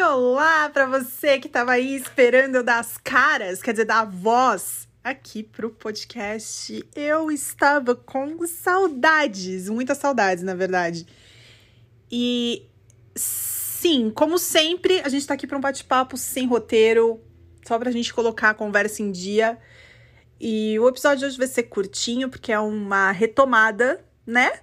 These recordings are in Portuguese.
Olá para você que estava aí esperando eu dar as caras, quer dizer, dar a voz aqui pro podcast. Eu estava com saudades, muitas saudades, na verdade. E sim, como sempre, a gente tá aqui para um bate-papo sem roteiro, só pra gente colocar a conversa em dia. E o episódio de hoje vai ser curtinho, porque é uma retomada, né?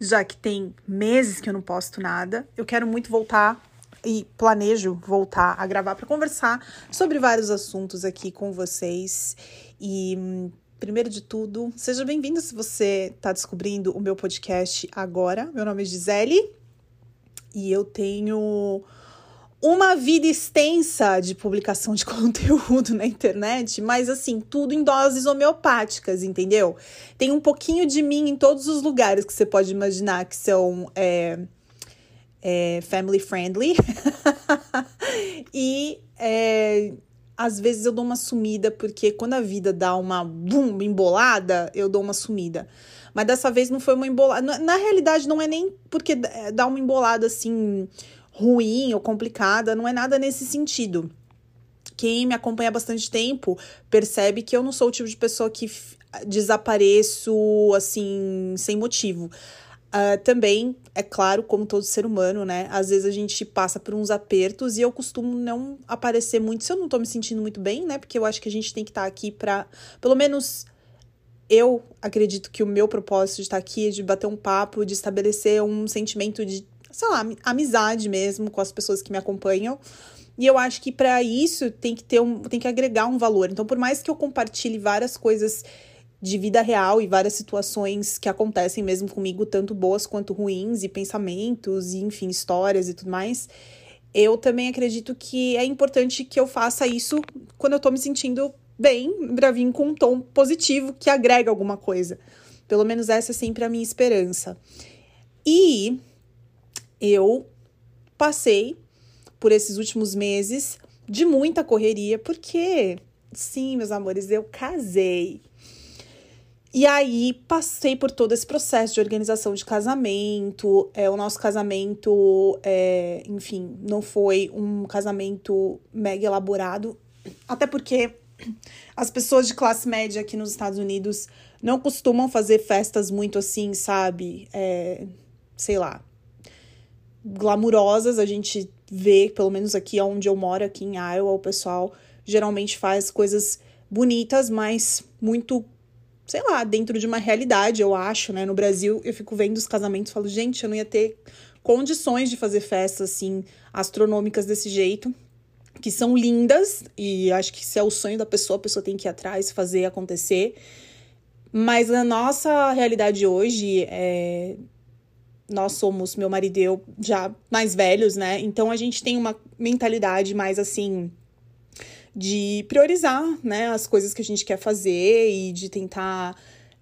Já que tem meses que eu não posto nada. Eu quero muito voltar e planejo voltar a gravar para conversar sobre vários assuntos aqui com vocês. E primeiro de tudo, seja bem-vindo se você está descobrindo o meu podcast agora. Meu nome é Gisele e eu tenho uma vida extensa de publicação de conteúdo na internet, mas assim, tudo em doses homeopáticas, entendeu? Tem um pouquinho de mim em todos os lugares que você pode imaginar que são. É é, family friendly. e é, às vezes eu dou uma sumida, porque quando a vida dá uma boom, embolada, eu dou uma sumida. Mas dessa vez não foi uma embolada. Na realidade, não é nem porque dá uma embolada assim ruim ou complicada, não é nada nesse sentido. Quem me acompanha há bastante tempo percebe que eu não sou o tipo de pessoa que desapareço assim sem motivo. Uh, também, é claro, como todo ser humano, né? Às vezes a gente passa por uns apertos e eu costumo não aparecer muito se eu não tô me sentindo muito bem, né? Porque eu acho que a gente tem que estar tá aqui pra. Pelo menos eu acredito que o meu propósito de estar aqui é de bater um papo, de estabelecer um sentimento de, sei lá, amizade mesmo com as pessoas que me acompanham. E eu acho que para isso tem que ter um, tem que agregar um valor. Então, por mais que eu compartilhe várias coisas de vida real e várias situações que acontecem mesmo comigo, tanto boas quanto ruins, e pensamentos, e enfim, histórias e tudo mais. Eu também acredito que é importante que eu faça isso quando eu tô me sentindo bem, pra vir com um tom positivo que agrega alguma coisa. Pelo menos essa é sempre a minha esperança. E eu passei por esses últimos meses de muita correria, porque, sim, meus amores, eu casei. E aí passei por todo esse processo de organização de casamento. É, o nosso casamento, é, enfim, não foi um casamento mega elaborado, até porque as pessoas de classe média aqui nos Estados Unidos não costumam fazer festas muito assim, sabe? É, sei lá, glamurosas. A gente vê, pelo menos aqui onde eu moro, aqui em Iowa, o pessoal geralmente faz coisas bonitas, mas muito sei lá, dentro de uma realidade, eu acho, né? No Brasil, eu fico vendo os casamentos e falo, gente, eu não ia ter condições de fazer festas assim astronômicas desse jeito, que são lindas e acho que se é o sonho da pessoa, a pessoa tem que ir atrás, fazer acontecer. Mas a nossa realidade hoje é nós somos, meu marido e eu, já mais velhos, né? Então a gente tem uma mentalidade mais assim de priorizar né, as coisas que a gente quer fazer e de tentar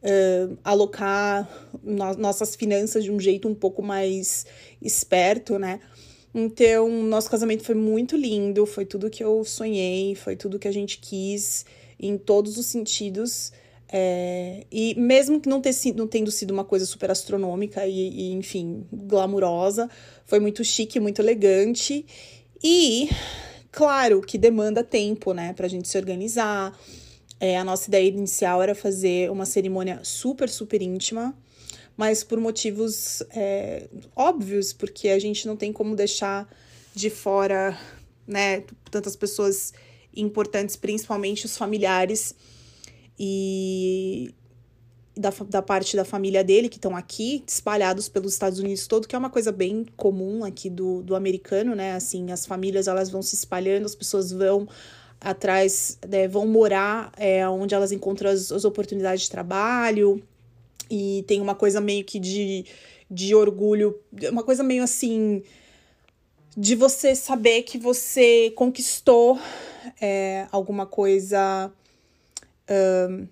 uh, alocar no nossas finanças de um jeito um pouco mais esperto, né? Então, nosso casamento foi muito lindo, foi tudo que eu sonhei, foi tudo que a gente quis, em todos os sentidos. É, e mesmo que não, ter, não tendo sido uma coisa super astronômica e, e, enfim, glamurosa, foi muito chique, muito elegante. E Claro que demanda tempo, né, pra gente se organizar. É, a nossa ideia inicial era fazer uma cerimônia super, super íntima, mas por motivos é, óbvios, porque a gente não tem como deixar de fora, né, tantas pessoas importantes, principalmente os familiares. E da, da parte da família dele, que estão aqui, espalhados pelos Estados Unidos todo, que é uma coisa bem comum aqui do, do americano, né? Assim, as famílias elas vão se espalhando, as pessoas vão atrás, né, vão morar é, onde elas encontram as, as oportunidades de trabalho, e tem uma coisa meio que de, de orgulho, uma coisa meio assim de você saber que você conquistou é, alguma coisa. Um,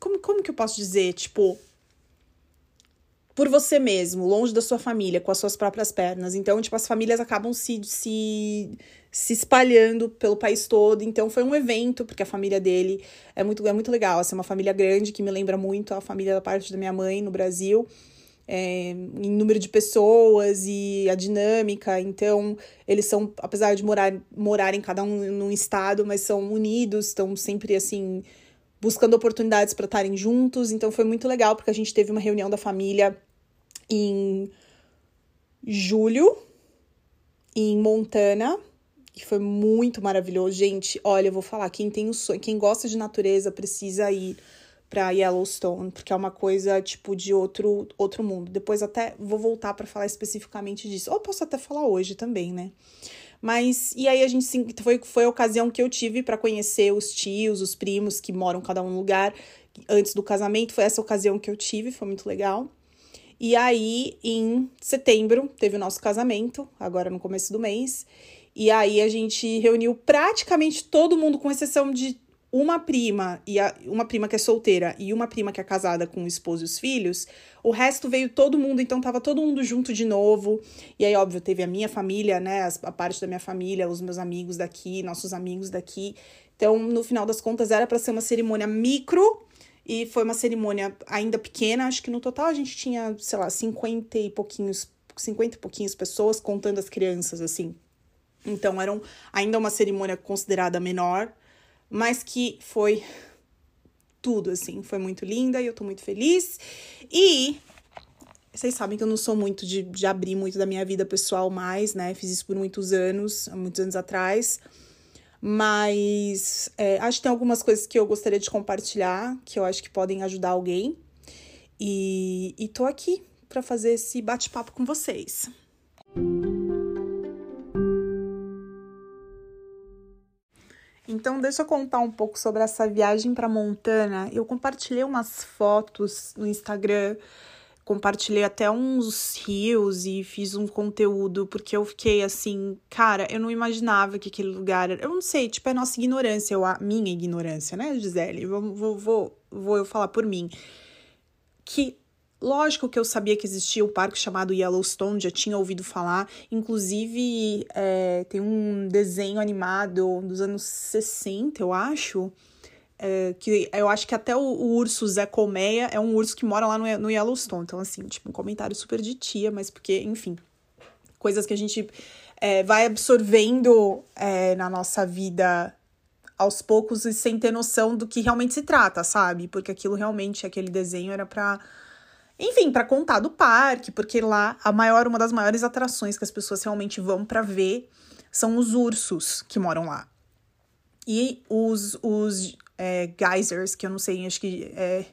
como, como que eu posso dizer? Tipo, por você mesmo, longe da sua família, com as suas próprias pernas. Então, tipo, as famílias acabam se, se, se espalhando pelo país todo. Então, foi um evento, porque a família dele é muito, é muito legal. Assim, é uma família grande que me lembra muito a família da parte da minha mãe no Brasil. é, em número de pessoas e a dinâmica. Então, eles são, apesar de morar, morarem cada um num estado, mas são unidos, estão sempre assim buscando oportunidades para estarem juntos. Então foi muito legal porque a gente teve uma reunião da família em julho em Montana e foi muito maravilhoso, gente. Olha, eu vou falar, quem tem o sonho, quem gosta de natureza precisa ir para Yellowstone, porque é uma coisa tipo de outro outro mundo. Depois até vou voltar para falar especificamente disso. Ou posso até falar hoje também, né? Mas e aí a gente foi foi a ocasião que eu tive para conhecer os tios, os primos que moram cada um no lugar antes do casamento. Foi essa ocasião que eu tive, foi muito legal. E aí em setembro teve o nosso casamento, agora no começo do mês. E aí a gente reuniu praticamente todo mundo, com exceção de uma prima e a, uma prima que é solteira e uma prima que é casada com o esposo e os filhos, o resto veio todo mundo, então tava todo mundo junto de novo. E aí, óbvio, teve a minha família, né? A parte da minha família, os meus amigos daqui, nossos amigos daqui. Então, no final das contas, era para ser uma cerimônia micro e foi uma cerimônia ainda pequena. Acho que no total a gente tinha, sei lá, 50 e pouquinhos, 50 e pouquinhos pessoas, contando as crianças, assim. Então, era ainda uma cerimônia considerada menor mas que foi tudo, assim. Foi muito linda e eu tô muito feliz. E vocês sabem que eu não sou muito de, de abrir muito da minha vida pessoal mais, né? Fiz isso por muitos anos, muitos anos atrás. Mas é, acho que tem algumas coisas que eu gostaria de compartilhar, que eu acho que podem ajudar alguém. E, e tô aqui para fazer esse bate-papo com vocês. Então, deixa eu contar um pouco sobre essa viagem para Montana. Eu compartilhei umas fotos no Instagram, compartilhei até uns rios e fiz um conteúdo, porque eu fiquei assim, cara, eu não imaginava que aquele lugar era. Eu não sei, tipo, é nossa ignorância, ou a minha ignorância, né, Gisele? Vou, vou, vou, vou eu falar por mim. Que Lógico que eu sabia que existia o parque chamado Yellowstone, já tinha ouvido falar. Inclusive, é, tem um desenho animado dos anos 60, eu acho. É, que eu acho que até o, o, urso Zé Colmeia é um urso que mora lá no, no Yellowstone. Então, assim, tipo, um comentário super de tia, mas porque, enfim, coisas que a gente é, vai absorvendo é, na nossa vida aos poucos e sem ter noção do que realmente se trata, sabe? Porque aquilo realmente, aquele desenho era para enfim, para contar do parque, porque lá a maior, uma das maiores atrações que as pessoas realmente vão para ver são os ursos que moram lá. E os, os é, geysers, que eu não sei, acho que é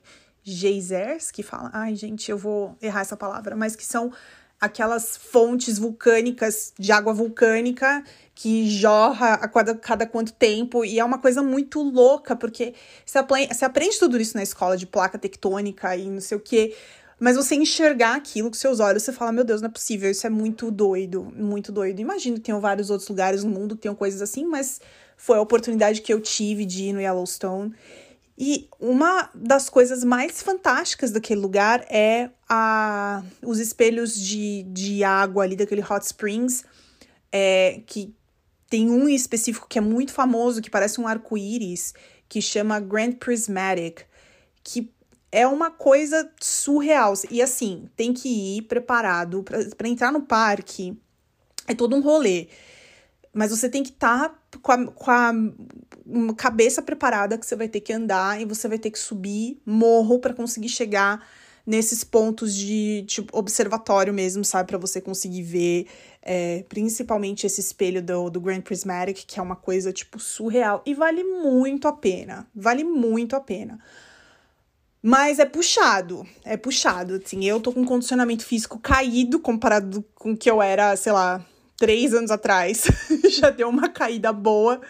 geysers que fala. Ai, gente, eu vou errar essa palavra, mas que são aquelas fontes vulcânicas de água vulcânica que jorra a cada, cada quanto tempo, e é uma coisa muito louca, porque você aprende, você aprende tudo isso na escola de placa tectônica e não sei o que, mas você enxergar aquilo com seus olhos, você fala, meu Deus, não é possível, isso é muito doido, muito doido. Imagino que tenham vários outros lugares no mundo que tenham coisas assim, mas foi a oportunidade que eu tive de ir no Yellowstone. E uma das coisas mais fantásticas daquele lugar é a, os espelhos de, de água ali daquele Hot Springs, é, que tem um específico que é muito famoso, que parece um arco-íris, que chama Grand Prismatic, que é uma coisa surreal. E assim, tem que ir preparado para entrar no parque. É todo um rolê. Mas você tem que estar tá com, a, com a cabeça preparada que você vai ter que andar e você vai ter que subir morro para conseguir chegar nesses pontos de tipo, observatório mesmo, sabe? Para você conseguir ver, é, principalmente esse espelho do, do Grand Prismatic, que é uma coisa, tipo, surreal. E vale muito a pena. Vale muito a pena. Mas é puxado, é puxado, assim. Eu tô com um condicionamento físico caído comparado com o que eu era, sei lá, três anos atrás. Já deu uma caída boa.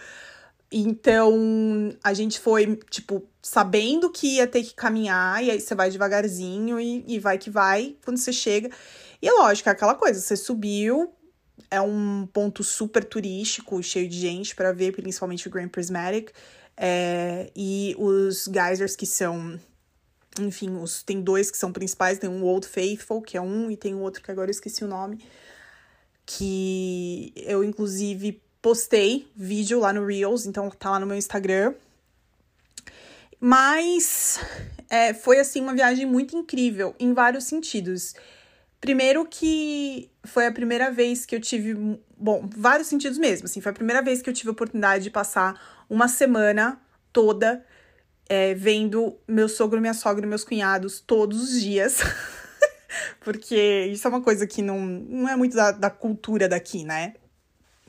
Então, a gente foi, tipo, sabendo que ia ter que caminhar, e aí você vai devagarzinho e, e vai que vai quando você chega. E é lógico, é aquela coisa, você subiu, é um ponto super turístico, cheio de gente para ver, principalmente o Grand Prismatic. É, e os geysers que são enfim, os, tem dois que são principais, tem um Old Faithful, que é um, e tem um outro que agora eu esqueci o nome, que eu inclusive postei vídeo lá no Reels, então tá lá no meu Instagram. Mas é, foi assim uma viagem muito incrível em vários sentidos. Primeiro que foi a primeira vez que eu tive, bom, vários sentidos mesmo, assim, foi a primeira vez que eu tive a oportunidade de passar uma semana toda é, vendo meu sogro, minha sogra e meus cunhados todos os dias. Porque isso é uma coisa que não, não é muito da, da cultura daqui, né?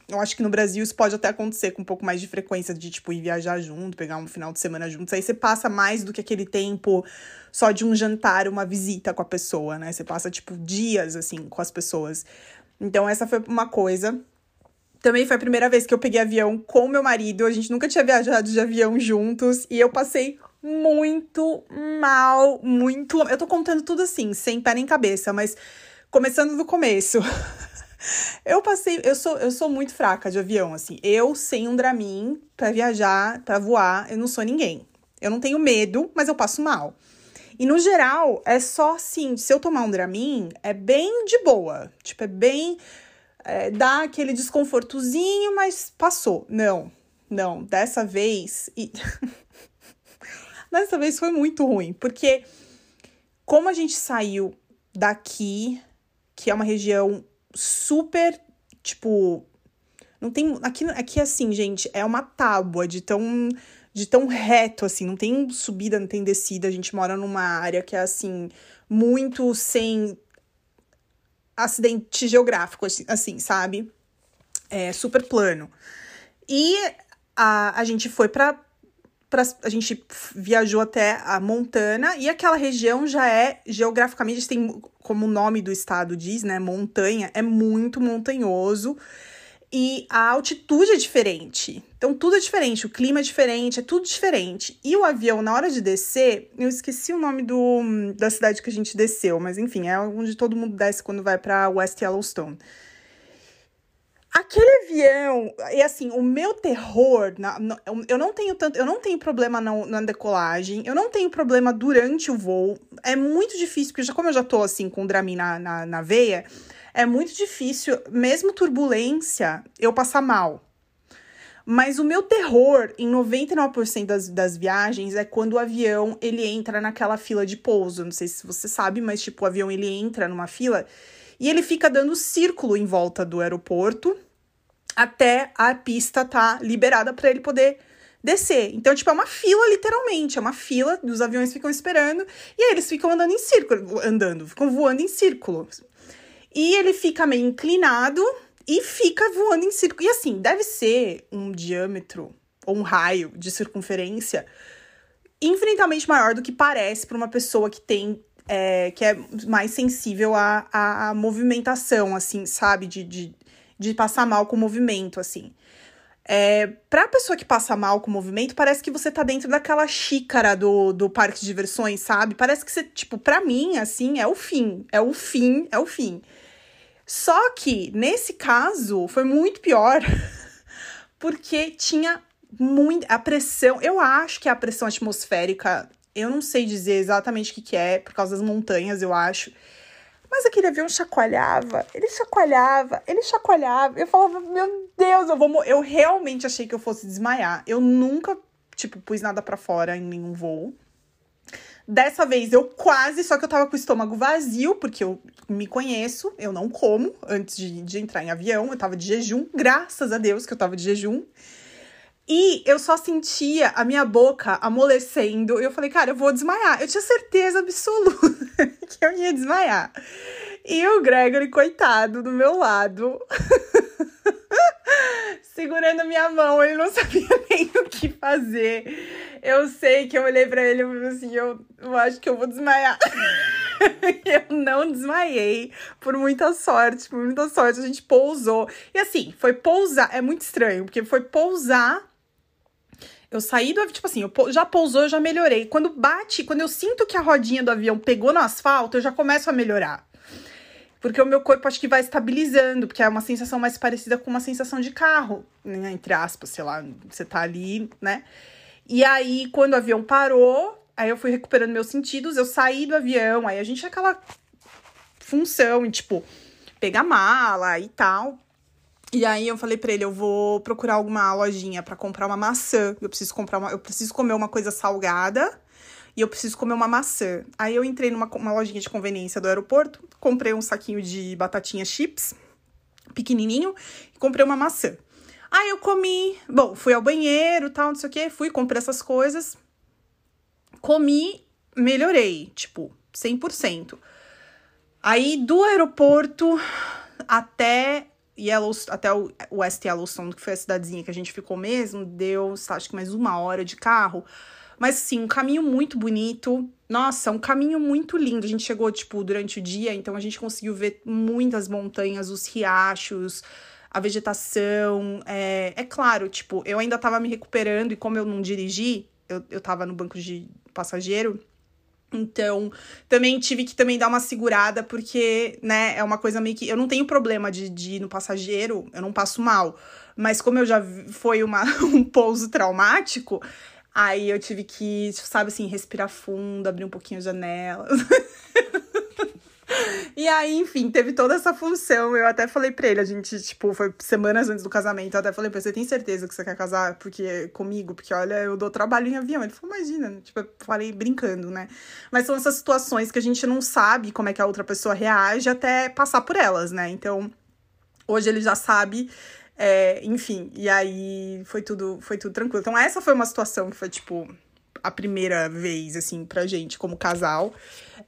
Eu acho que no Brasil isso pode até acontecer com um pouco mais de frequência de, tipo, ir viajar junto, pegar um final de semana juntos. Aí você passa mais do que aquele tempo só de um jantar, uma visita com a pessoa, né? Você passa, tipo, dias, assim, com as pessoas. Então, essa foi uma coisa. Também foi a primeira vez que eu peguei avião com meu marido. A gente nunca tinha viajado de avião juntos. E eu passei muito mal, muito. Eu tô contando tudo assim, sem pé nem cabeça, mas começando do começo. Eu passei, eu sou, eu sou muito fraca de avião, assim. Eu sem um Dramin para viajar, para voar, eu não sou ninguém. Eu não tenho medo, mas eu passo mal. E no geral, é só assim, se eu tomar um Dramin, é bem de boa. Tipo, é bem é, dá aquele desconfortozinho, mas passou. Não. Não, dessa vez e dessa vez foi muito ruim, porque como a gente saiu daqui, que é uma região super, tipo, não tem aqui aqui assim, gente, é uma tábua de tão de tão reto assim, não tem subida, não tem descida. A gente mora numa área que é assim muito sem acidente geográfico assim, assim sabe? É super plano. E a, a gente foi para Pra, a gente viajou até a Montana e aquela região já é geograficamente tem como o nome do estado diz, né, montanha, é muito montanhoso e a altitude é diferente. Então tudo é diferente, o clima é diferente, é tudo diferente. E o avião na hora de descer, eu esqueci o nome do, da cidade que a gente desceu, mas enfim, é onde todo mundo desce quando vai para West Yellowstone. Aquele avião, e assim, o meu terror, na, eu não tenho tanto, eu não tenho problema na, na decolagem, eu não tenho problema durante o voo. É muito difícil, porque já, como eu já tô assim com o Dramin na, na, na veia, é muito difícil, mesmo turbulência, eu passar mal. Mas o meu terror em 99% das, das viagens é quando o avião ele entra naquela fila de pouso. Não sei se você sabe, mas tipo, o avião ele entra numa fila e ele fica dando círculo em volta do aeroporto até a pista tá liberada para ele poder descer. Então, tipo, é uma fila, literalmente. É uma fila, os aviões ficam esperando, e aí eles ficam andando em círculo, andando, ficam voando em círculo. E ele fica meio inclinado e fica voando em círculo. E assim, deve ser um diâmetro ou um raio de circunferência infinitamente maior do que parece para uma pessoa que tem é, que é mais sensível à, à, movimentação, assim, sabe? De, de, de passar mal com o movimento, assim. É, pra pessoa que passa mal com o movimento, parece que você tá dentro daquela xícara do, do parque de diversões, sabe? Parece que você, tipo, pra mim, assim, é o fim. É o fim, é o fim. Só que, nesse caso, foi muito pior, porque tinha muito. A pressão, eu acho que a pressão atmosférica eu não sei dizer exatamente o que, que é, por causa das montanhas, eu acho. Mas aquele avião chacoalhava, ele chacoalhava, ele chacoalhava. Eu falava, meu Deus, eu vou Eu realmente achei que eu fosse desmaiar. Eu nunca, tipo, pus nada para fora em nenhum voo. Dessa vez eu quase, só que eu tava com o estômago vazio, porque eu me conheço, eu não como antes de, de entrar em avião, eu tava de jejum, graças a Deus que eu tava de jejum. E eu só sentia a minha boca amolecendo. Eu falei, cara, eu vou desmaiar. Eu tinha certeza absoluta que eu ia desmaiar. E o Gregory, coitado, do meu lado, segurando minha mão, ele não sabia nem o que fazer. Eu sei que eu olhei para ele e falei assim: eu, eu acho que eu vou desmaiar. eu não desmaiei, por muita sorte, por muita sorte, a gente pousou. E assim, foi pousar, é muito estranho, porque foi pousar eu saí do avião, tipo assim, eu já pousou, eu já melhorei. Quando bate, quando eu sinto que a rodinha do avião pegou no asfalto, eu já começo a melhorar. Porque o meu corpo acho que vai estabilizando, porque é uma sensação mais parecida com uma sensação de carro, né? entre aspas, sei lá, você tá ali, né? E aí, quando o avião parou, aí eu fui recuperando meus sentidos, eu saí do avião, aí a gente aquela função, tipo, pegar mala e tal. E aí eu falei para ele, eu vou procurar alguma lojinha para comprar uma maçã. Eu preciso comprar uma, eu preciso comer uma coisa salgada e eu preciso comer uma maçã. Aí eu entrei numa uma lojinha de conveniência do aeroporto, comprei um saquinho de batatinha chips, pequenininho, e comprei uma maçã. Aí eu comi, bom, fui ao banheiro, tal, não sei o que, fui, comprei essas coisas, comi, melhorei, tipo, 100%. Aí do aeroporto até Yellowstone, até o West Yellowstone, que foi a cidadezinha que a gente ficou mesmo, deu, acho que mais uma hora de carro. Mas sim, um caminho muito bonito. Nossa, um caminho muito lindo. A gente chegou, tipo, durante o dia, então a gente conseguiu ver muitas montanhas, os riachos, a vegetação. É, é claro, tipo, eu ainda tava me recuperando e como eu não dirigi, eu, eu tava no banco de passageiro. Então, também tive que também dar uma segurada, porque, né, é uma coisa meio que. Eu não tenho problema de, de ir no passageiro, eu não passo mal. Mas como eu já foi uma, um pouso traumático, aí eu tive que, sabe assim, respirar fundo, abrir um pouquinho a janela. E aí, enfim, teve toda essa função. Eu até falei pra ele, a gente, tipo, foi semanas antes do casamento. Eu até falei pra você, tem certeza que você quer casar porque comigo? Porque, olha, eu dou trabalho em avião. Ele falou, imagina, tipo, eu falei brincando, né? Mas são essas situações que a gente não sabe como é que a outra pessoa reage até passar por elas, né? Então, hoje ele já sabe. É, enfim, e aí foi tudo, foi tudo tranquilo. Então, essa foi uma situação que foi, tipo, a primeira vez, assim, pra gente como casal.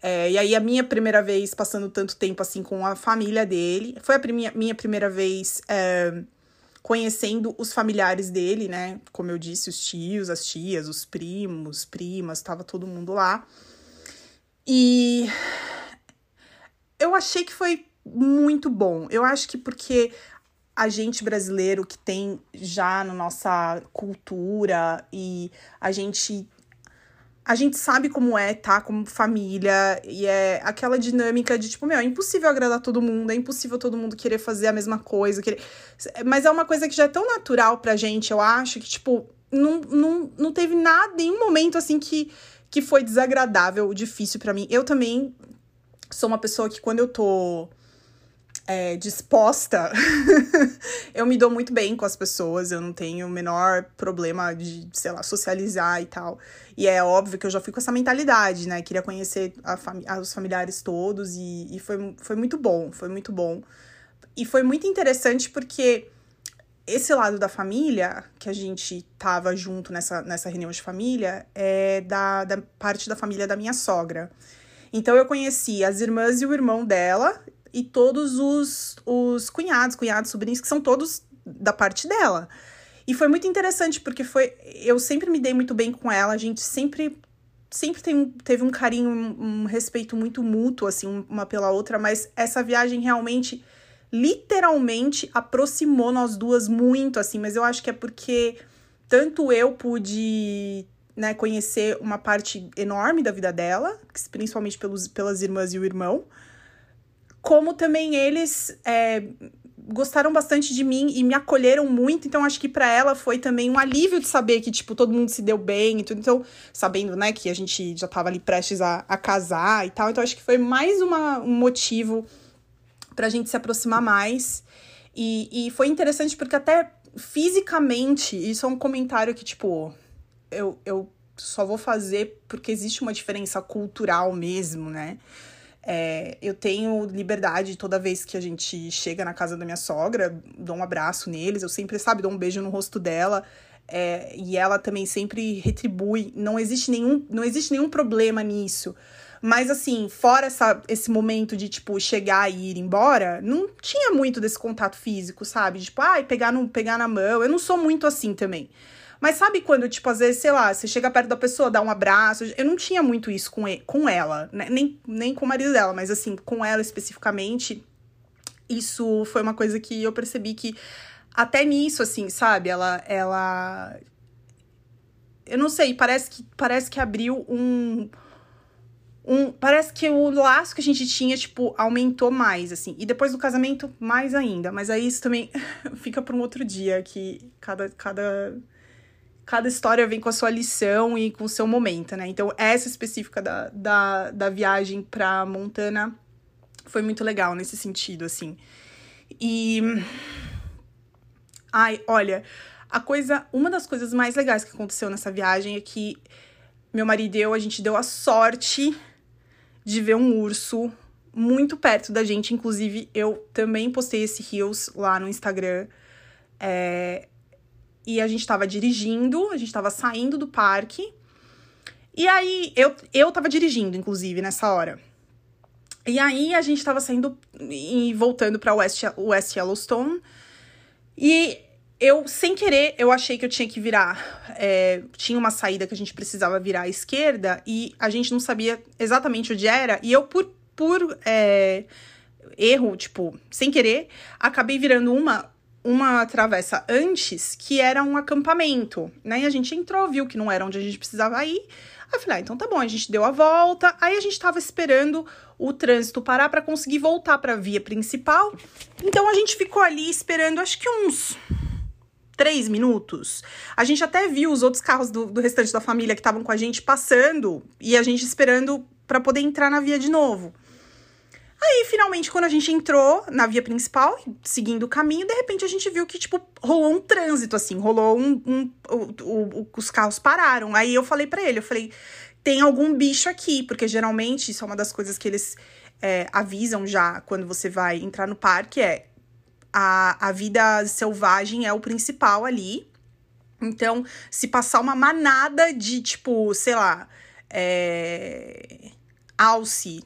É, e aí, a minha primeira vez passando tanto tempo, assim, com a família dele. Foi a minha, minha primeira vez é, conhecendo os familiares dele, né? Como eu disse, os tios, as tias, os primos, primas, tava todo mundo lá. E eu achei que foi muito bom. Eu acho que porque a gente brasileiro que tem já na nossa cultura e a gente a gente sabe como é, tá? Como família. E é aquela dinâmica de, tipo, meu, é impossível agradar todo mundo, é impossível todo mundo querer fazer a mesma coisa. Querer... Mas é uma coisa que já é tão natural pra gente, eu acho, que, tipo, não, não, não teve nada, nenhum momento assim que, que foi desagradável, difícil para mim. Eu também sou uma pessoa que quando eu tô é, disposta, eu me dou muito bem com as pessoas, eu não tenho o menor problema de, sei lá, socializar e tal. E é óbvio que eu já fui com essa mentalidade, né? Queria conhecer a fami os familiares todos e, e foi, foi muito bom, foi muito bom. E foi muito interessante porque esse lado da família, que a gente tava junto nessa, nessa reunião de família, é da, da parte da família da minha sogra. Então eu conheci as irmãs e o irmão dela e todos os, os cunhados, cunhados, sobrinhos, que são todos da parte dela. E foi muito interessante, porque foi. Eu sempre me dei muito bem com ela, a gente sempre. Sempre tem, teve um carinho, um, um respeito muito mútuo, assim, uma pela outra, mas essa viagem realmente, literalmente, aproximou nós duas muito, assim, mas eu acho que é porque tanto eu pude né, conhecer uma parte enorme da vida dela, principalmente pelos, pelas irmãs e o irmão, como também eles é, gostaram bastante de mim e me acolheram muito, então acho que para ela foi também um alívio de saber que, tipo, todo mundo se deu bem e tudo, então, sabendo, né, que a gente já tava ali prestes a, a casar e tal, então acho que foi mais uma, um motivo pra gente se aproximar mais, e, e foi interessante porque até fisicamente, isso é um comentário que, tipo, eu, eu só vou fazer porque existe uma diferença cultural mesmo, né, é, eu tenho liberdade toda vez que a gente chega na casa da minha sogra, dou um abraço neles, eu sempre, sabe, dou um beijo no rosto dela. É, e ela também sempre retribui. Não existe nenhum, não existe nenhum problema nisso. Mas assim, fora essa, esse momento de, tipo, chegar e ir embora, não tinha muito desse contato físico, sabe? Tipo, ai, pegar, no, pegar na mão. Eu não sou muito assim também. Mas sabe quando, tipo, às vezes, sei lá, você chega perto da pessoa, dá um abraço. Eu não tinha muito isso com, ele, com ela, né? nem, nem com o marido dela, mas assim, com ela especificamente. Isso foi uma coisa que eu percebi que até nisso, assim, sabe? Ela. ela eu não sei, parece que, parece que abriu um. Um, parece que o laço que a gente tinha, tipo, aumentou mais, assim. E depois do casamento, mais ainda. Mas aí isso também fica para um outro dia, que cada, cada cada história vem com a sua lição e com o seu momento, né? Então, essa específica da, da, da viagem pra Montana foi muito legal nesse sentido, assim. E. Ai, olha, a coisa. Uma das coisas mais legais que aconteceu nessa viagem é que meu marido e eu, a gente deu a sorte de ver um urso muito perto da gente. Inclusive, eu também postei esse Reels lá no Instagram. É... E a gente tava dirigindo, a gente tava saindo do parque. E aí, eu, eu tava dirigindo, inclusive, nessa hora. E aí, a gente tava saindo e voltando pra West, West Yellowstone. E eu, sem querer, eu achei que eu tinha que virar. É, tinha uma saída que a gente precisava virar à esquerda e a gente não sabia exatamente onde era. E eu, por, por é, erro, tipo, sem querer, acabei virando uma uma travessa antes que era um acampamento, né? E a gente entrou, viu que não era onde a gente precisava ir. Aí eu falei, ah, então tá bom, a gente deu a volta. Aí a gente tava esperando o trânsito parar para conseguir voltar para a via principal. Então a gente ficou ali esperando, acho que uns três minutos. A gente até viu os outros carros do, do restante da família que estavam com a gente passando e a gente esperando para poder entrar na via de novo. Aí, finalmente, quando a gente entrou na via principal, seguindo o caminho, de repente a gente viu que, tipo, rolou um trânsito, assim, rolou um. um o, o, os carros pararam. Aí eu falei para ele, eu falei, tem algum bicho aqui, porque geralmente isso é uma das coisas que eles é, avisam já quando você vai entrar no parque, é a, a vida selvagem é o principal ali. Então, se passar uma manada de, tipo, sei lá, é, alce,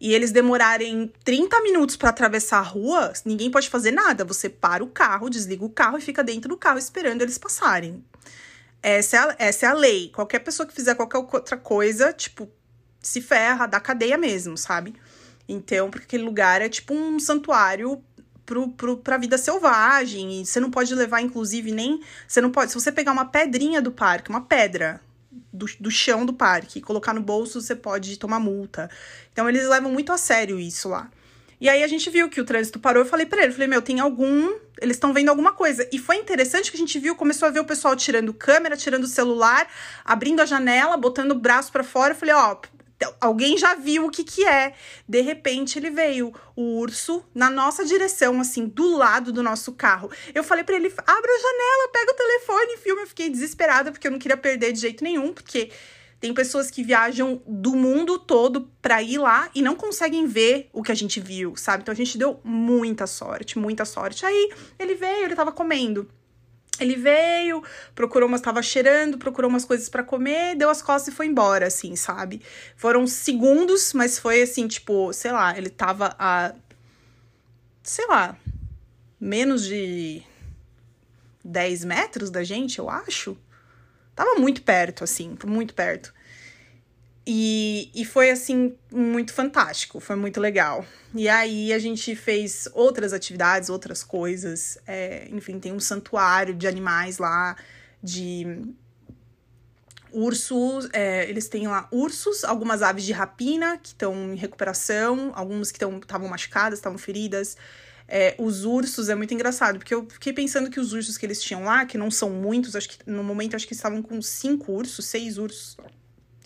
e eles demorarem 30 minutos para atravessar a rua, ninguém pode fazer nada. Você para o carro, desliga o carro e fica dentro do carro esperando eles passarem. Essa é a, essa é a lei. Qualquer pessoa que fizer qualquer outra coisa, tipo, se ferra, dá cadeia mesmo, sabe? Então, porque aquele lugar é tipo um santuário pro, pro, pra vida selvagem. E você não pode levar, inclusive, nem. Você não pode. Se você pegar uma pedrinha do parque, uma pedra do, do chão do parque, colocar no bolso, você pode tomar multa. Então, eles levam muito a sério isso lá. E aí a gente viu que o trânsito parou, eu falei para ele, falei, meu, tem algum, eles estão vendo alguma coisa. E foi interessante que a gente viu, começou a ver o pessoal tirando câmera, tirando celular, abrindo a janela, botando o braço para fora. Eu falei, ó, alguém já viu o que que é. De repente ele veio, o urso, na nossa direção, assim, do lado do nosso carro. Eu falei para ele, abre a janela, pega o telefone e filma. Eu fiquei desesperada porque eu não queria perder de jeito nenhum, porque tem pessoas que viajam do mundo todo para ir lá e não conseguem ver o que a gente viu, sabe? Então a gente deu muita sorte, muita sorte. Aí ele veio, ele tava comendo. Ele veio, procurou umas, tava cheirando, procurou umas coisas para comer, deu as costas e foi embora, assim, sabe? Foram segundos, mas foi assim, tipo, sei lá, ele tava a. sei lá, menos de 10 metros da gente, eu acho. Tava muito perto, assim, muito perto. E, e foi, assim, muito fantástico, foi muito legal. E aí a gente fez outras atividades, outras coisas. É, enfim, tem um santuário de animais lá, de ursos. É, eles têm lá ursos, algumas aves de rapina que estão em recuperação, algumas que estavam machucadas, estavam feridas. É, os ursos é muito engraçado, porque eu fiquei pensando que os ursos que eles tinham lá, que não são muitos, acho que no momento acho que estavam com cinco ursos, seis ursos,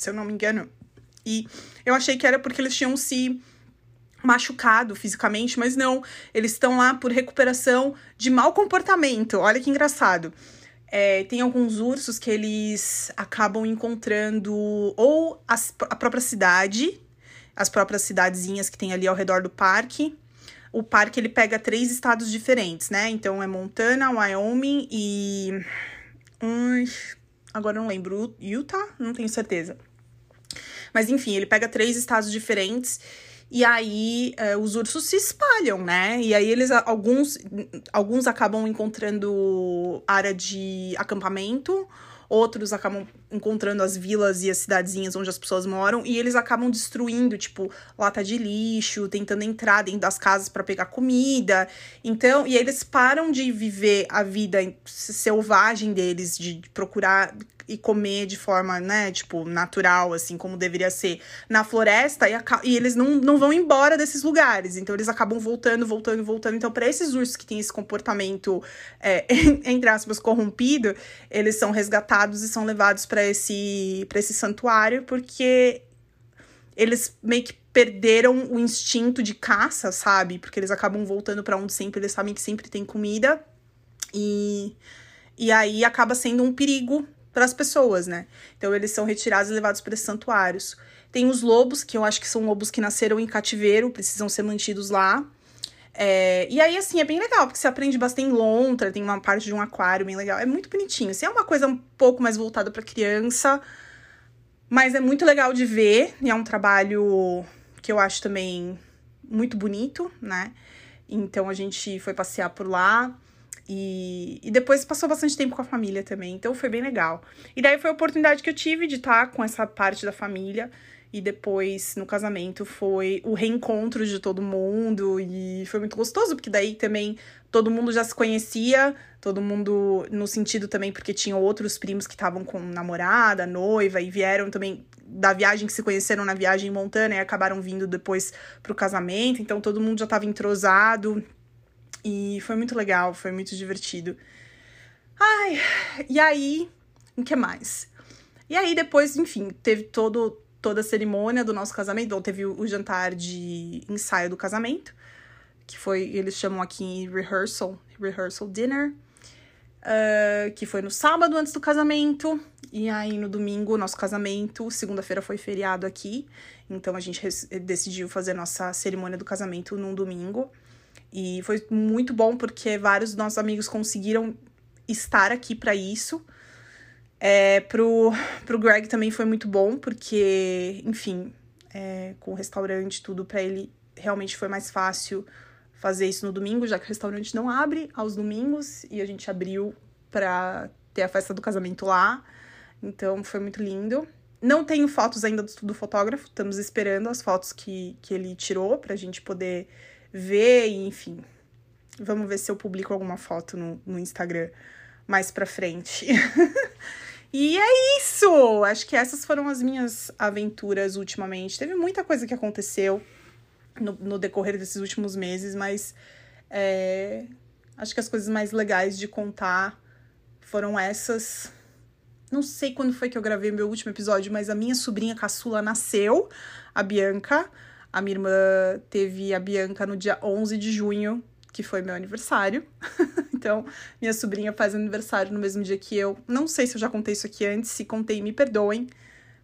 se eu não me engano. E eu achei que era porque eles tinham se machucado fisicamente, mas não, eles estão lá por recuperação de mau comportamento. Olha que engraçado. É, tem alguns ursos que eles acabam encontrando ou as, a própria cidade, as próprias cidadezinhas que tem ali ao redor do parque. O parque ele pega três estados diferentes, né? Então é Montana, Wyoming e. Hum, agora não lembro. Utah? Não tenho certeza. Mas enfim, ele pega três estados diferentes. E aí é, os ursos se espalham, né? E aí eles alguns alguns acabam encontrando área de acampamento, outros acabam encontrando as vilas e as cidadezinhas onde as pessoas moram e eles acabam destruindo, tipo, lata de lixo, tentando entrar dentro das casas para pegar comida. Então, e eles param de viver a vida selvagem deles, de procurar e comer de forma, né, tipo, natural, assim, como deveria ser na floresta, e, e eles não, não vão embora desses lugares. Então, eles acabam voltando, voltando, voltando. Então, para esses ursos que têm esse comportamento, é, entre aspas, corrompido, eles são resgatados e são levados para esse, esse santuário, porque eles meio que perderam o instinto de caça, sabe? Porque eles acabam voltando para onde sempre eles sabem que sempre tem comida. E, e aí acaba sendo um perigo para as pessoas, né? Então eles são retirados e levados para esses santuários. Tem os lobos, que eu acho que são lobos que nasceram em cativeiro, precisam ser mantidos lá. É, e aí, assim, é bem legal, porque você aprende bastante lontra, tem uma parte de um aquário bem legal. É muito bonitinho. Assim, é uma coisa um pouco mais voltada para criança, mas é muito legal de ver. E é um trabalho que eu acho também muito bonito, né? Então a gente foi passear por lá. E, e depois passou bastante tempo com a família também, então foi bem legal. E daí foi a oportunidade que eu tive de estar com essa parte da família. E depois, no casamento, foi o reencontro de todo mundo. E foi muito gostoso, porque daí também todo mundo já se conhecia, todo mundo no sentido também, porque tinham outros primos que estavam com namorada, noiva, e vieram também da viagem que se conheceram na viagem montana e acabaram vindo depois pro casamento. Então todo mundo já estava entrosado. E foi muito legal, foi muito divertido. Ai, e aí, o que mais? E aí depois, enfim, teve todo toda a cerimônia do nosso casamento, ou teve o, jantar de ensaio do casamento, que foi, eles chamam aqui rehearsal, rehearsal dinner, uh, que foi no sábado antes do casamento, e aí no domingo, nosso casamento, segunda-feira foi feriado aqui, então a gente decidiu fazer nossa cerimônia do casamento num domingo. E foi muito bom porque vários dos nossos amigos conseguiram estar aqui para isso. É, pro, pro Greg também foi muito bom, porque, enfim, é, com o restaurante tudo, para ele realmente foi mais fácil fazer isso no domingo, já que o restaurante não abre aos domingos e a gente abriu para ter a festa do casamento lá. Então foi muito lindo. Não tenho fotos ainda do, do fotógrafo, estamos esperando as fotos que, que ele tirou pra gente poder ver, enfim. Vamos ver se eu publico alguma foto no, no Instagram mais pra frente. E é isso! Acho que essas foram as minhas aventuras ultimamente. Teve muita coisa que aconteceu no, no decorrer desses últimos meses, mas é, acho que as coisas mais legais de contar foram essas. Não sei quando foi que eu gravei meu último episódio, mas a minha sobrinha caçula nasceu, a Bianca. A minha irmã teve a Bianca no dia 11 de junho que foi meu aniversário. então, minha sobrinha faz aniversário no mesmo dia que eu. Não sei se eu já contei isso aqui antes, se contei, me perdoem,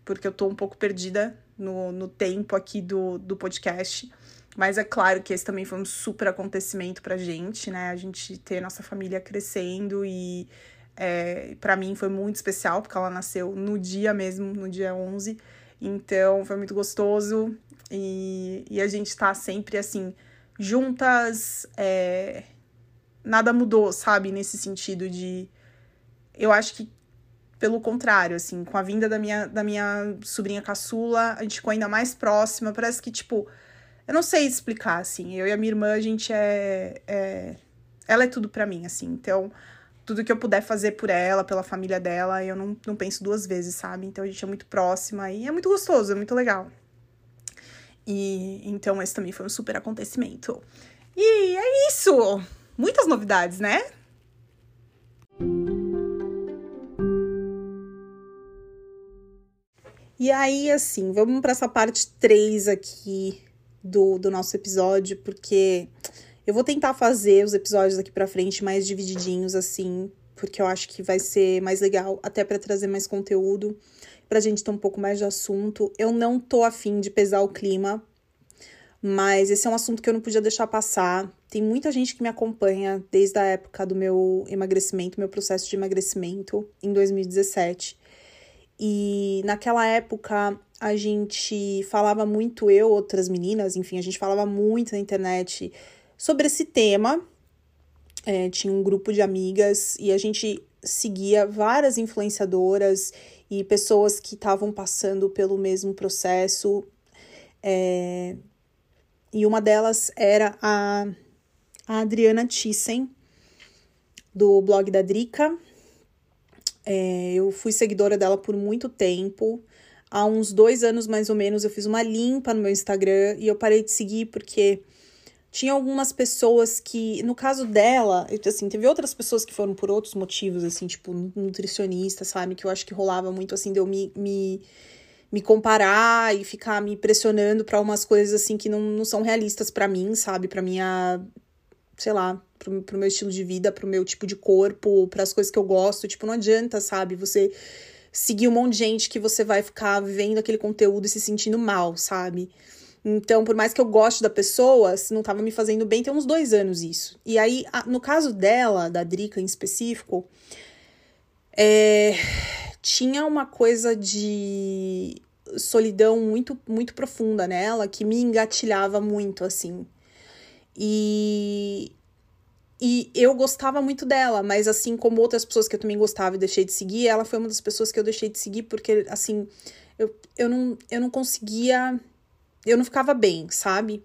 porque eu tô um pouco perdida no, no tempo aqui do, do podcast. Mas é claro que esse também foi um super acontecimento pra gente, né? A gente ter nossa família crescendo e é, para mim foi muito especial, porque ela nasceu no dia mesmo, no dia 11. Então foi muito gostoso e, e a gente tá sempre assim juntas, é, nada mudou, sabe? Nesse sentido de. Eu acho que, pelo contrário, assim, com a vinda da minha, da minha sobrinha caçula, a gente ficou ainda mais próxima. Parece que, tipo, eu não sei explicar, assim. Eu e a minha irmã, a gente é. é ela é tudo para mim, assim. Então, tudo que eu puder fazer por ela, pela família dela, eu não, não penso duas vezes, sabe? Então a gente é muito próxima e é muito gostoso, é muito legal. E então esse também foi um super acontecimento. E é isso! Muitas novidades, né? E aí, assim, vamos para essa parte 3 aqui do, do nosso episódio, porque eu vou tentar fazer os episódios daqui para frente mais divididinhos, assim, porque eu acho que vai ser mais legal, até para trazer mais conteúdo pra gente ter um pouco mais de assunto. Eu não tô afim de pesar o clima, mas esse é um assunto que eu não podia deixar passar. Tem muita gente que me acompanha desde a época do meu emagrecimento, meu processo de emagrecimento em 2017. E naquela época a gente falava muito, eu, outras meninas, enfim, a gente falava muito na internet sobre esse tema. É, tinha um grupo de amigas e a gente seguia várias influenciadoras e pessoas que estavam passando pelo mesmo processo. É, e uma delas era a, a Adriana Thyssen, do blog da Drica. É, eu fui seguidora dela por muito tempo. Há uns dois anos mais ou menos eu fiz uma limpa no meu Instagram e eu parei de seguir porque tinha algumas pessoas que, no caso dela, assim, teve outras pessoas que foram por outros motivos, assim, tipo, nutricionista, sabe? Que eu acho que rolava muito, assim, de eu me, me, me comparar e ficar me pressionando para umas coisas, assim, que não, não são realistas para mim, sabe? Pra minha. sei lá, pro, pro meu estilo de vida, pro meu tipo de corpo, para as coisas que eu gosto. Tipo, não adianta, sabe? Você seguir um monte de gente que você vai ficar vendo aquele conteúdo e se sentindo mal, sabe? Então, por mais que eu goste da pessoa, se não tava me fazendo bem, tem uns dois anos isso. E aí, no caso dela, da Drica em específico, é, tinha uma coisa de solidão muito, muito profunda nela que me engatilhava muito, assim. E, e eu gostava muito dela, mas assim como outras pessoas que eu também gostava e deixei de seguir, ela foi uma das pessoas que eu deixei de seguir porque, assim, eu, eu, não, eu não conseguia. Eu não ficava bem, sabe?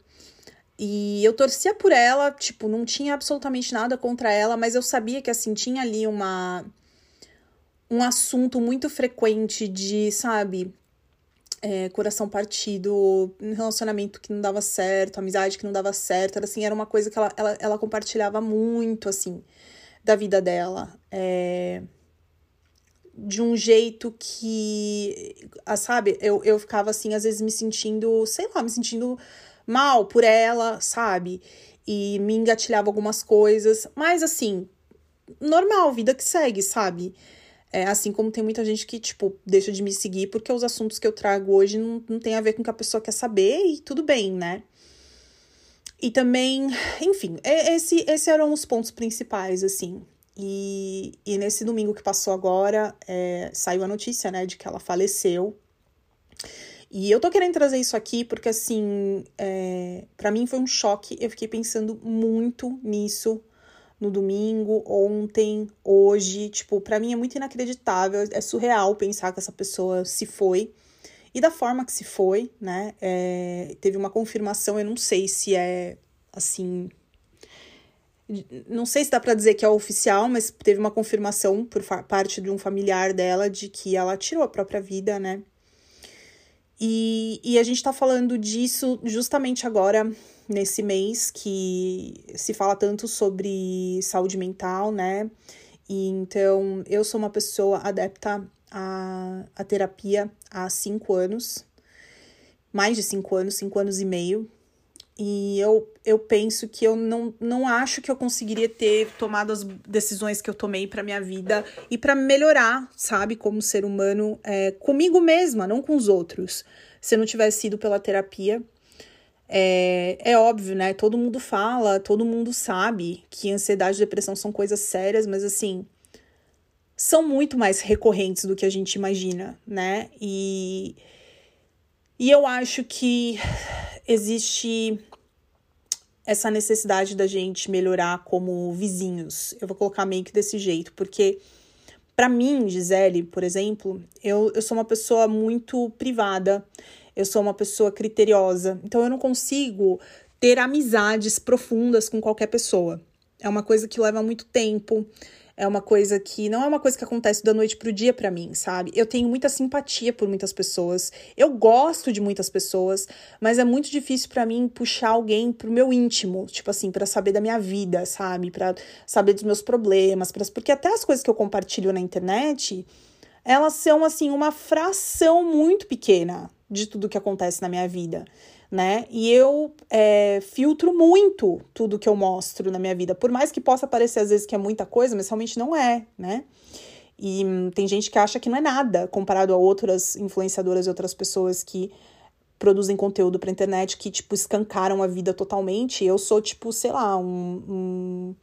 E eu torcia por ela, tipo, não tinha absolutamente nada contra ela, mas eu sabia que, assim, tinha ali uma. Um assunto muito frequente de, sabe, é, coração partido, relacionamento que não dava certo, amizade que não dava certo, era assim, era uma coisa que ela, ela, ela compartilhava muito, assim, da vida dela. É, de um jeito que, ah, sabe, eu, eu ficava assim, às vezes me sentindo, sei lá, me sentindo mal por ela, sabe? E me engatilhava algumas coisas, mas assim, normal, vida que segue, sabe? É, assim como tem muita gente que, tipo, deixa de me seguir porque os assuntos que eu trago hoje não, não tem a ver com o que a pessoa quer saber e tudo bem, né? E também, enfim, esse, esses eram os pontos principais, assim. E, e nesse domingo que passou agora, é, saiu a notícia, né, de que ela faleceu. E eu tô querendo trazer isso aqui porque, assim, é, para mim foi um choque. Eu fiquei pensando muito nisso no domingo, ontem, hoje. Tipo, para mim é muito inacreditável, é surreal pensar que essa pessoa se foi. E da forma que se foi, né? É, teve uma confirmação, eu não sei se é assim. Não sei se dá para dizer que é oficial, mas teve uma confirmação por parte de um familiar dela de que ela tirou a própria vida, né? E, e a gente tá falando disso justamente agora, nesse mês que se fala tanto sobre saúde mental, né? E então eu sou uma pessoa adepta à, à terapia há cinco anos, mais de cinco anos, cinco anos e meio. E eu, eu penso que eu não, não acho que eu conseguiria ter tomado as decisões que eu tomei para minha vida e para melhorar, sabe, como ser humano, é, comigo mesma, não com os outros, se eu não tivesse sido pela terapia. É, é óbvio, né? Todo mundo fala, todo mundo sabe que ansiedade e depressão são coisas sérias, mas assim, são muito mais recorrentes do que a gente imagina, né? E, e eu acho que existe essa necessidade da gente melhorar como vizinhos. Eu vou colocar meio que desse jeito, porque para mim, Gisele, por exemplo, eu, eu sou uma pessoa muito privada eu sou uma pessoa criteriosa, então eu não consigo ter amizades profundas com qualquer pessoa. É uma coisa que leva muito tempo, é uma coisa que não é uma coisa que acontece da noite pro dia para mim, sabe? Eu tenho muita simpatia por muitas pessoas, eu gosto de muitas pessoas, mas é muito difícil para mim puxar alguém pro meu íntimo, tipo assim, para saber da minha vida, sabe? Para saber dos meus problemas, pra... porque até as coisas que eu compartilho na internet, elas são assim uma fração muito pequena de tudo que acontece na minha vida, né? E eu é, filtro muito tudo que eu mostro na minha vida, por mais que possa parecer às vezes que é muita coisa, mas realmente não é, né? E hum, tem gente que acha que não é nada comparado a outras influenciadoras e outras pessoas que produzem conteúdo pra internet que, tipo, escancaram a vida totalmente. Eu sou, tipo, sei lá, um,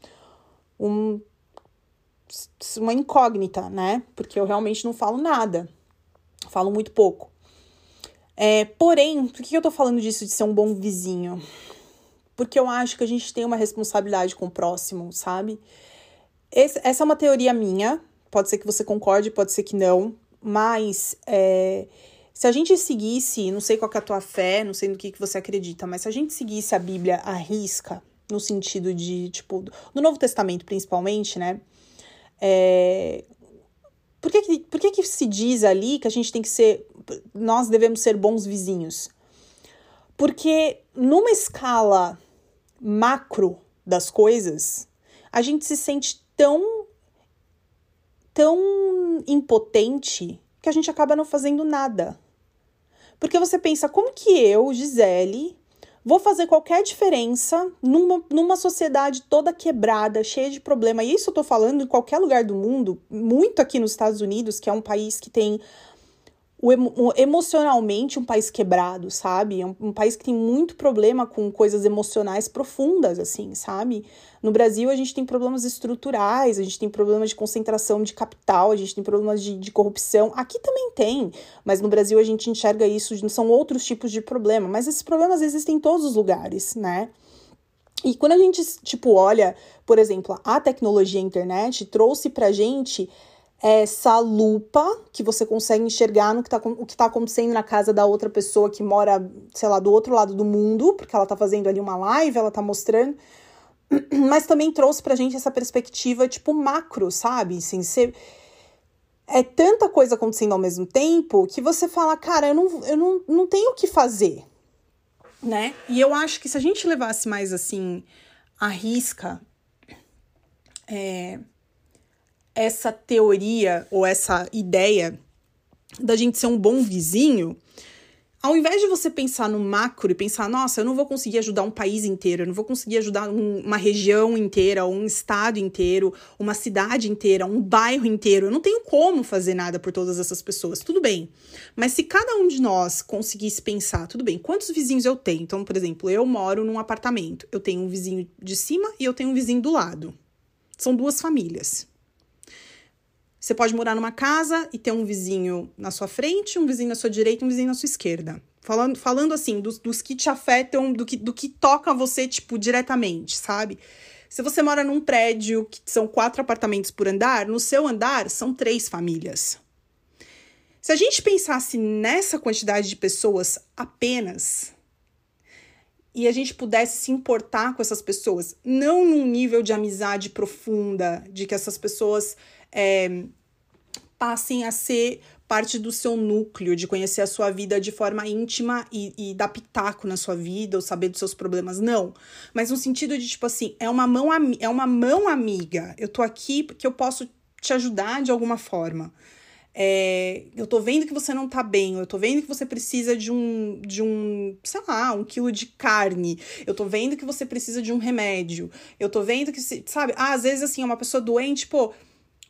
um, um uma incógnita, né? Porque eu realmente não falo nada. Falo muito pouco. É, porém, por que eu tô falando disso de ser um bom vizinho? Porque eu acho que a gente tem uma responsabilidade com o próximo, sabe? Esse, essa é uma teoria minha. Pode ser que você concorde, pode ser que não. Mas é, se a gente seguisse, não sei qual é a tua fé, não sei no que, que você acredita, mas se a gente seguisse a Bíblia à risca, no sentido de, tipo, no Novo Testamento principalmente, né? É, por que, que, por que, que se diz ali que a gente tem que ser. Nós devemos ser bons vizinhos? Porque numa escala macro das coisas, a gente se sente tão. tão impotente que a gente acaba não fazendo nada. Porque você pensa, como que eu, Gisele, vou fazer qualquer diferença numa, numa sociedade toda quebrada, cheia de problema. E isso eu tô falando em qualquer lugar do mundo, muito aqui nos Estados Unidos, que é um país que tem o, o, emocionalmente um país quebrado, sabe? É um, um, país que tem muito problema com coisas emocionais profundas, assim, sabe? No Brasil, a gente tem problemas estruturais, a gente tem problemas de concentração de capital, a gente tem problemas de, de corrupção. Aqui também tem, mas no Brasil a gente enxerga isso, são outros tipos de problema. Mas esses problemas existem em todos os lugares, né? E quando a gente, tipo, olha, por exemplo, a tecnologia a internet trouxe pra gente essa lupa que você consegue enxergar no que tá, o que está acontecendo na casa da outra pessoa que mora, sei lá, do outro lado do mundo, porque ela está fazendo ali uma live, ela está mostrando. Mas também trouxe pra gente essa perspectiva, tipo, macro, sabe? Assim, ser é tanta coisa acontecendo ao mesmo tempo que você fala, cara, eu não, eu não, não tenho o que fazer, né? E eu acho que se a gente levasse mais assim a risca, é, essa teoria ou essa ideia da gente ser um bom vizinho, ao invés de você pensar no macro e pensar, nossa, eu não vou conseguir ajudar um país inteiro, eu não vou conseguir ajudar um, uma região inteira, um estado inteiro, uma cidade inteira, um bairro inteiro, eu não tenho como fazer nada por todas essas pessoas, tudo bem. Mas se cada um de nós conseguisse pensar, tudo bem, quantos vizinhos eu tenho? Então, por exemplo, eu moro num apartamento, eu tenho um vizinho de cima e eu tenho um vizinho do lado. São duas famílias. Você pode morar numa casa e ter um vizinho na sua frente, um vizinho na sua direita, um vizinho na sua esquerda. Falando, falando assim, dos, dos que te afetam, do que, do que toca você, tipo, diretamente, sabe? Se você mora num prédio que são quatro apartamentos por andar, no seu andar são três famílias. Se a gente pensasse nessa quantidade de pessoas apenas, e a gente pudesse se importar com essas pessoas, não num nível de amizade profunda, de que essas pessoas é, passem a ser parte do seu núcleo, de conhecer a sua vida de forma íntima e, e dar pitaco na sua vida ou saber dos seus problemas, não. Mas no sentido de, tipo assim, é uma mão, é uma mão amiga. Eu tô aqui porque eu posso te ajudar de alguma forma. É, eu tô vendo que você não tá bem, eu tô vendo que você precisa de um, de um, sei lá, um quilo de carne, eu tô vendo que você precisa de um remédio, eu tô vendo que, sabe, ah, às vezes assim, uma pessoa doente, pô,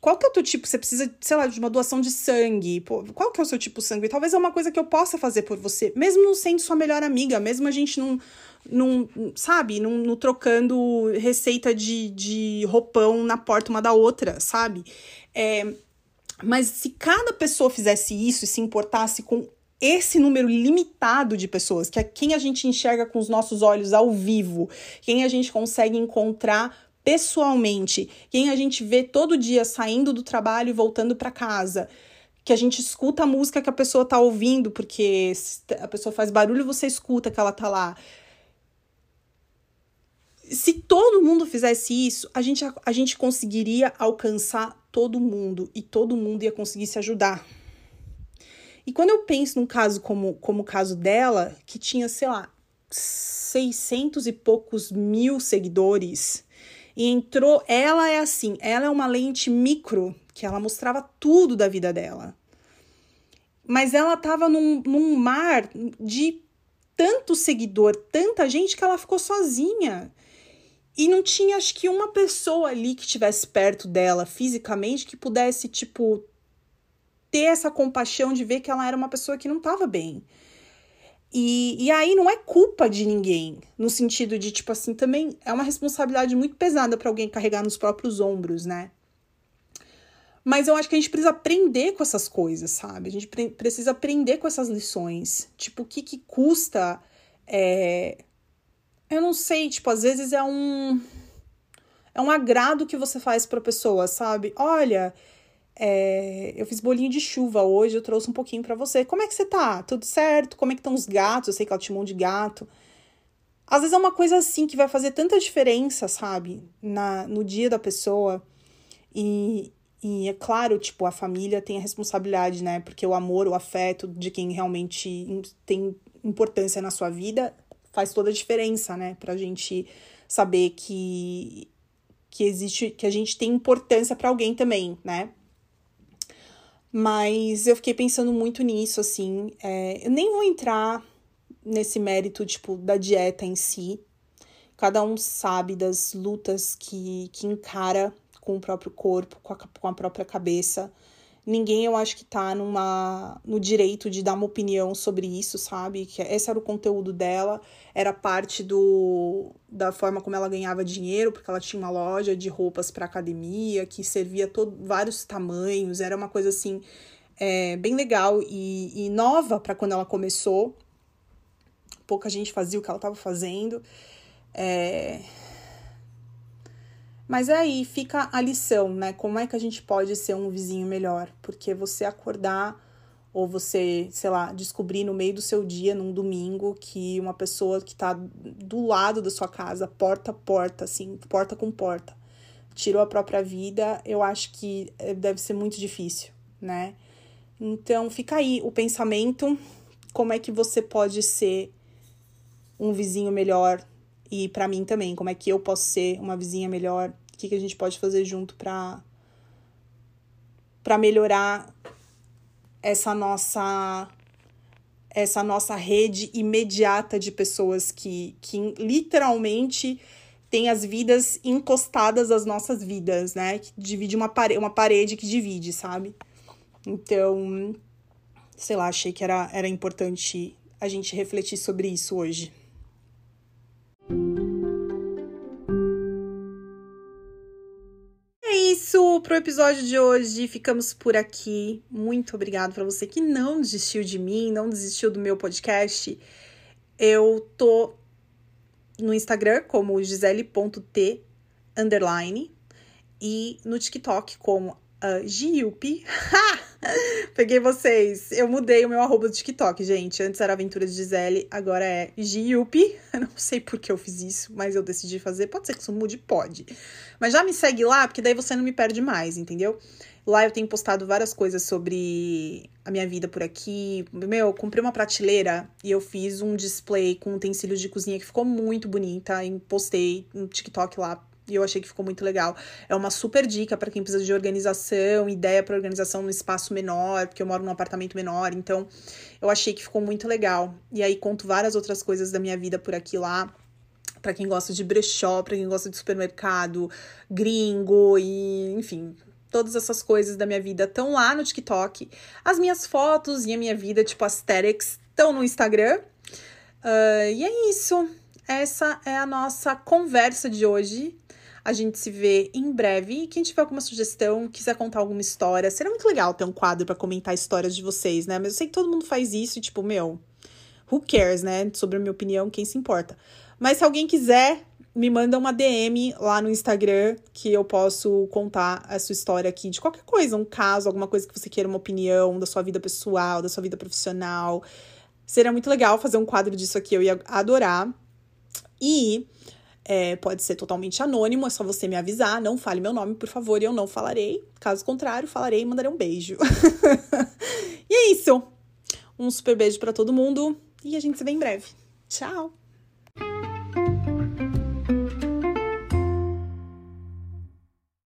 qual que é o teu tipo? Você precisa, sei lá, de uma doação de sangue. Pô, qual que é o seu tipo sangue? Talvez é uma coisa que eu possa fazer por você, mesmo não sendo sua melhor amiga, mesmo a gente não, não sabe, não, não trocando receita de, de roupão na porta uma da outra, sabe? É, mas se cada pessoa fizesse isso e se importasse com esse número limitado de pessoas, que é quem a gente enxerga com os nossos olhos ao vivo, quem a gente consegue encontrar pessoalmente, quem a gente vê todo dia saindo do trabalho e voltando para casa, que a gente escuta a música que a pessoa tá ouvindo, porque a pessoa faz barulho, você escuta que ela tá lá. Se todo mundo fizesse isso, a gente, a gente conseguiria alcançar todo mundo e todo mundo ia conseguir se ajudar. E quando eu penso num caso como, como o caso dela, que tinha, sei lá, 600 e poucos mil seguidores, e entrou. Ela é assim, ela é uma lente micro, que ela mostrava tudo da vida dela. Mas ela tava num, num mar de tanto seguidor, tanta gente que ela ficou sozinha. E não tinha, acho que, uma pessoa ali que estivesse perto dela fisicamente que pudesse, tipo, ter essa compaixão de ver que ela era uma pessoa que não estava bem. E, e aí não é culpa de ninguém, no sentido de, tipo assim, também é uma responsabilidade muito pesada para alguém carregar nos próprios ombros, né? Mas eu acho que a gente precisa aprender com essas coisas, sabe? A gente pre precisa aprender com essas lições. Tipo, o que que custa. É... Eu não sei, tipo, às vezes é um. É um agrado que você faz pra pessoa, sabe? Olha, é, eu fiz bolinho de chuva hoje, eu trouxe um pouquinho para você. Como é que você tá? Tudo certo? Como é que estão os gatos? Eu sei que ela te chamou de gato. Às vezes é uma coisa assim que vai fazer tanta diferença, sabe? Na, no dia da pessoa. E, e é claro, tipo, a família tem a responsabilidade, né? Porque o amor, o afeto de quem realmente tem importância na sua vida faz toda a diferença, né? Pra gente saber que, que existe, que a gente tem importância para alguém também, né? Mas eu fiquei pensando muito nisso, assim. É, eu nem vou entrar nesse mérito, tipo, da dieta em si. Cada um sabe das lutas que, que encara com o próprio corpo, com a, com a própria cabeça. Ninguém, eu acho que tá numa, no direito de dar uma opinião sobre isso, sabe? Que esse era o conteúdo dela, era parte do, da forma como ela ganhava dinheiro, porque ela tinha uma loja de roupas para academia que servia todo, vários tamanhos, era uma coisa assim é, bem legal e, e nova para quando ela começou. Pouca gente fazia o que ela estava fazendo. É... Mas aí fica a lição, né? Como é que a gente pode ser um vizinho melhor? Porque você acordar ou você, sei lá, descobrir no meio do seu dia, num domingo, que uma pessoa que tá do lado da sua casa, porta a porta, assim, porta com porta, tirou a própria vida, eu acho que eh, deve ser muito difícil, né? Então, fica aí o pensamento: como é que você pode ser um vizinho melhor? E para mim também, como é que eu posso ser uma vizinha melhor? Que, que a gente pode fazer junto para para melhorar essa nossa essa nossa rede imediata de pessoas que, que literalmente têm as vidas encostadas às nossas vidas, né? Que divide uma, pare uma parede que divide, sabe? Então, sei lá, achei que era, era importante a gente refletir sobre isso hoje. Isso pro episódio de hoje. Ficamos por aqui. Muito obrigado para você que não desistiu de mim, não desistiu do meu podcast. Eu tô no Instagram como gisele.t underline e no TikTok como uh, Giupi. Peguei vocês. Eu mudei o meu arroba do TikTok, gente. Antes era Aventura de Gisele, agora é Giupi. Não sei por que eu fiz isso, mas eu decidi fazer. Pode ser que isso mude? Pode. Mas já me segue lá, porque daí você não me perde mais, entendeu? Lá eu tenho postado várias coisas sobre a minha vida por aqui. Meu, eu comprei uma prateleira e eu fiz um display com utensílios de cozinha que ficou muito bonita. E postei no TikTok lá e eu achei que ficou muito legal. É uma super dica para quem precisa de organização, ideia para organização no espaço menor, porque eu moro num apartamento menor, então eu achei que ficou muito legal. E aí conto várias outras coisas da minha vida por aqui lá. Para quem gosta de brechó, para quem gosta de supermercado, gringo e, enfim, todas essas coisas da minha vida estão lá no TikTok. As minhas fotos e a minha vida, tipo aesthetics, estão no Instagram. Uh, e é isso. Essa é a nossa conversa de hoje. A gente se vê em breve. E quem tiver alguma sugestão, quiser contar alguma história, será muito legal ter um quadro para comentar histórias de vocês, né? Mas eu sei que todo mundo faz isso e, tipo, meu, who cares, né? Sobre a minha opinião, quem se importa. Mas se alguém quiser, me manda uma DM lá no Instagram que eu posso contar a sua história aqui de qualquer coisa, um caso, alguma coisa que você queira uma opinião da sua vida pessoal, da sua vida profissional. Seria muito legal fazer um quadro disso aqui, eu ia adorar. E é, pode ser totalmente anônimo, é só você me avisar. Não fale meu nome, por favor, e eu não falarei. Caso contrário, falarei e mandarei um beijo. e é isso. Um super beijo para todo mundo e a gente se vê em breve. Tchau!